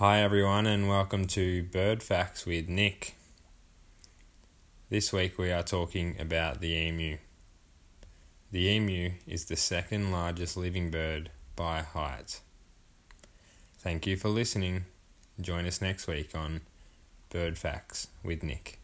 Hi, everyone, and welcome to Bird Facts with Nick. This week we are talking about the emu. The emu is the second largest living bird by height. Thank you for listening. Join us next week on Bird Facts with Nick.